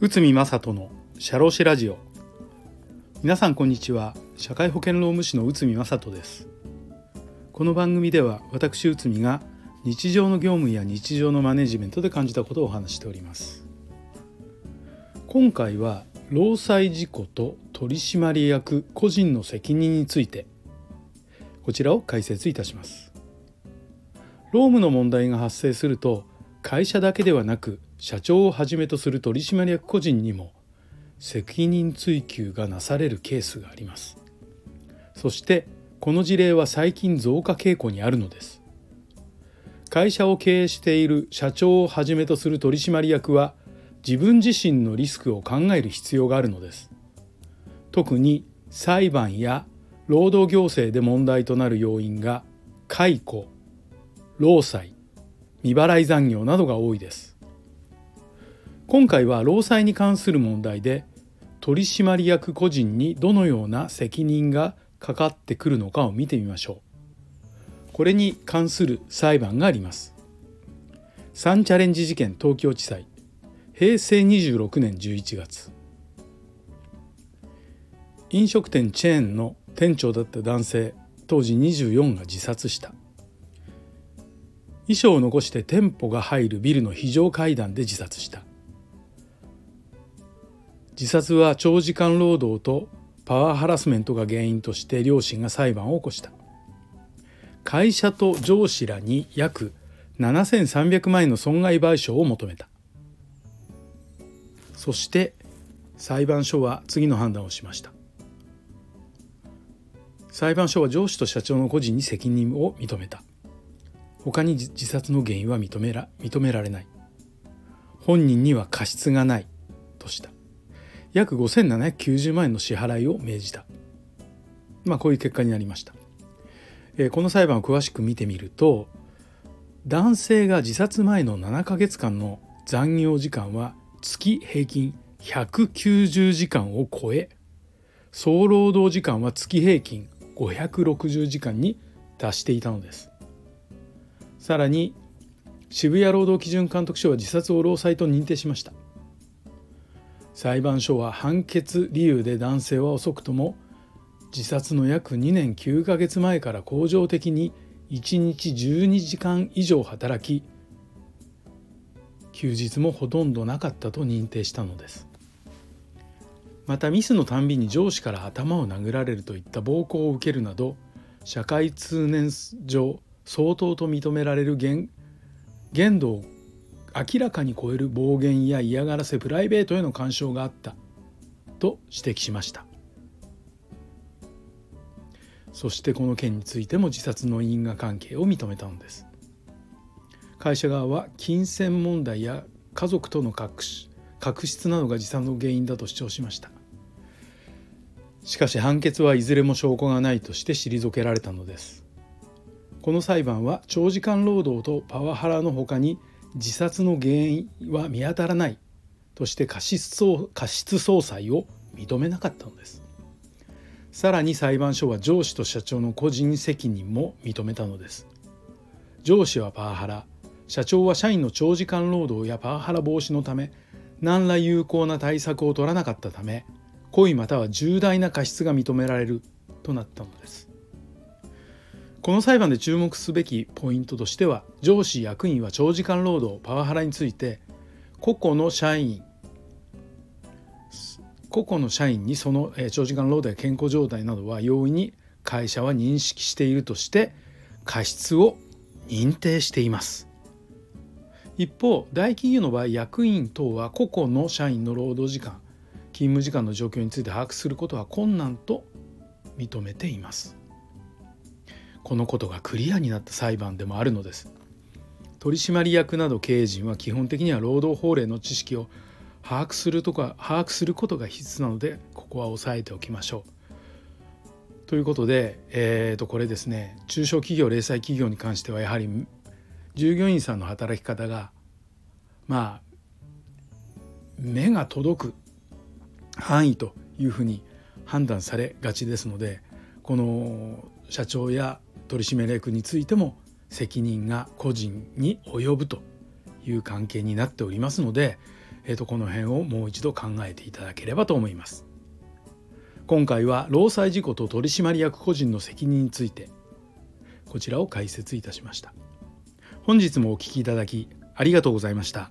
内海正人の社労士ラジオ。皆さんこんにちは。社会保険労務士の内海正人です。この番組では私内海が日常の業務や日常のマネジメントで感じたことをお話しております。今回は労災事故と取締役個人の責任についてこちらを解説いたします。労務の問題が発生すると会社だけではなく社長をはじめとする取締役個人にも責任追及がなされるケースがあります。そしてこの事例は最近増加傾向にあるのです。会社を経営している社長をはじめとする取締役は自分自身のリスクを考える必要があるのです。特に裁判や労働行政で問題となる要因が解雇労災未払い残業などが多いです。今回は労災に関する問題で取締役個人にどのような責任がかかってくるのかを見てみましょう。これに関する裁判があります。3チャレンジ事件東京地裁平成26年11月。飲食店チェーンの店長だった男性当時24が自殺した。遺書を残して店舗が入るビルの非常階段で自殺した。自殺は長時間労働とパワーハラスメントが原因として両親が裁判を起こした。会社と上司らに約7300万円の損害賠償を求めた。そして裁判所は次の判断をしました。裁判所は上司と社長の個人に責任を認めた。他に自殺の原因は認めら認められない。本人には過失がないとした。約5790万円の支払いを命じた。まあこういう結果になりました、えー、この裁判を詳しく見てみると男性が自殺前の7ヶ月間の残業時間は月平均190時間を超え総労働時間は月平均560時間に達していたのです。さらに渋谷労働基準監督署は自殺を労災と認定しました。裁判所は判決理由で男性は遅くとも自殺の約2年9ヶ月前から恒常的に1日12時間以上働き休日もほとんどなかったと認定したのです。またミスのたんびに上司から頭を殴られるといった暴行を受けるなど社会通念上相当と認められる限度を明らかに超える暴言や嫌がらせプライベートへの干渉があった。と指摘しました。そしてこの件についても自殺の因果関係を認めたのです。会社側は金銭問題や家族との確執などが自殺の原因だと主張しました。しかし判決はいずれも証拠がないとして退けられたのです。この裁判は長時間労働とパワハラのほかに自殺の原因は見当たらないとして過失過失総裁を認めなかったのです。さらに裁判所は上司と社長の個人責任も認めたのです。上司はパワハラ。社長は社員の長時間労働やパワハラ防止のため何ら有効な対策を取らなかったため故意または重大な過失が認められるとなったのです。この裁判で注目すべきポイントとしては上司役員は長時間労働パワハラについて個々の社員個々の社員にその長時間労働や健康状態などは容易に会社は認識しているとして過失を認定しています。一方大企業の場合役員等は個々の社員の労働時間勤務時間の状況について把握することは困難と認めています。このことがクリアになった裁判でもあるのです取締役など経営陣は基本的には労働法令の知識を把握するとか把握することが必須なのでここは押さえておきましょう。ということで、えー、とこれですね中小企業零細企業に関してはやはり従業員さんの働き方がまあ目が届く範囲というふうに判断されがちですのでこの社長や取締役についても責任が個人に及ぶという関係になっておりますので、えー、とこの辺をもう一度考えていただければと思います。今回は労災事故と取締役個人の責任についてこちらを解説いたしました。本日もお聴きいただきありがとうございました。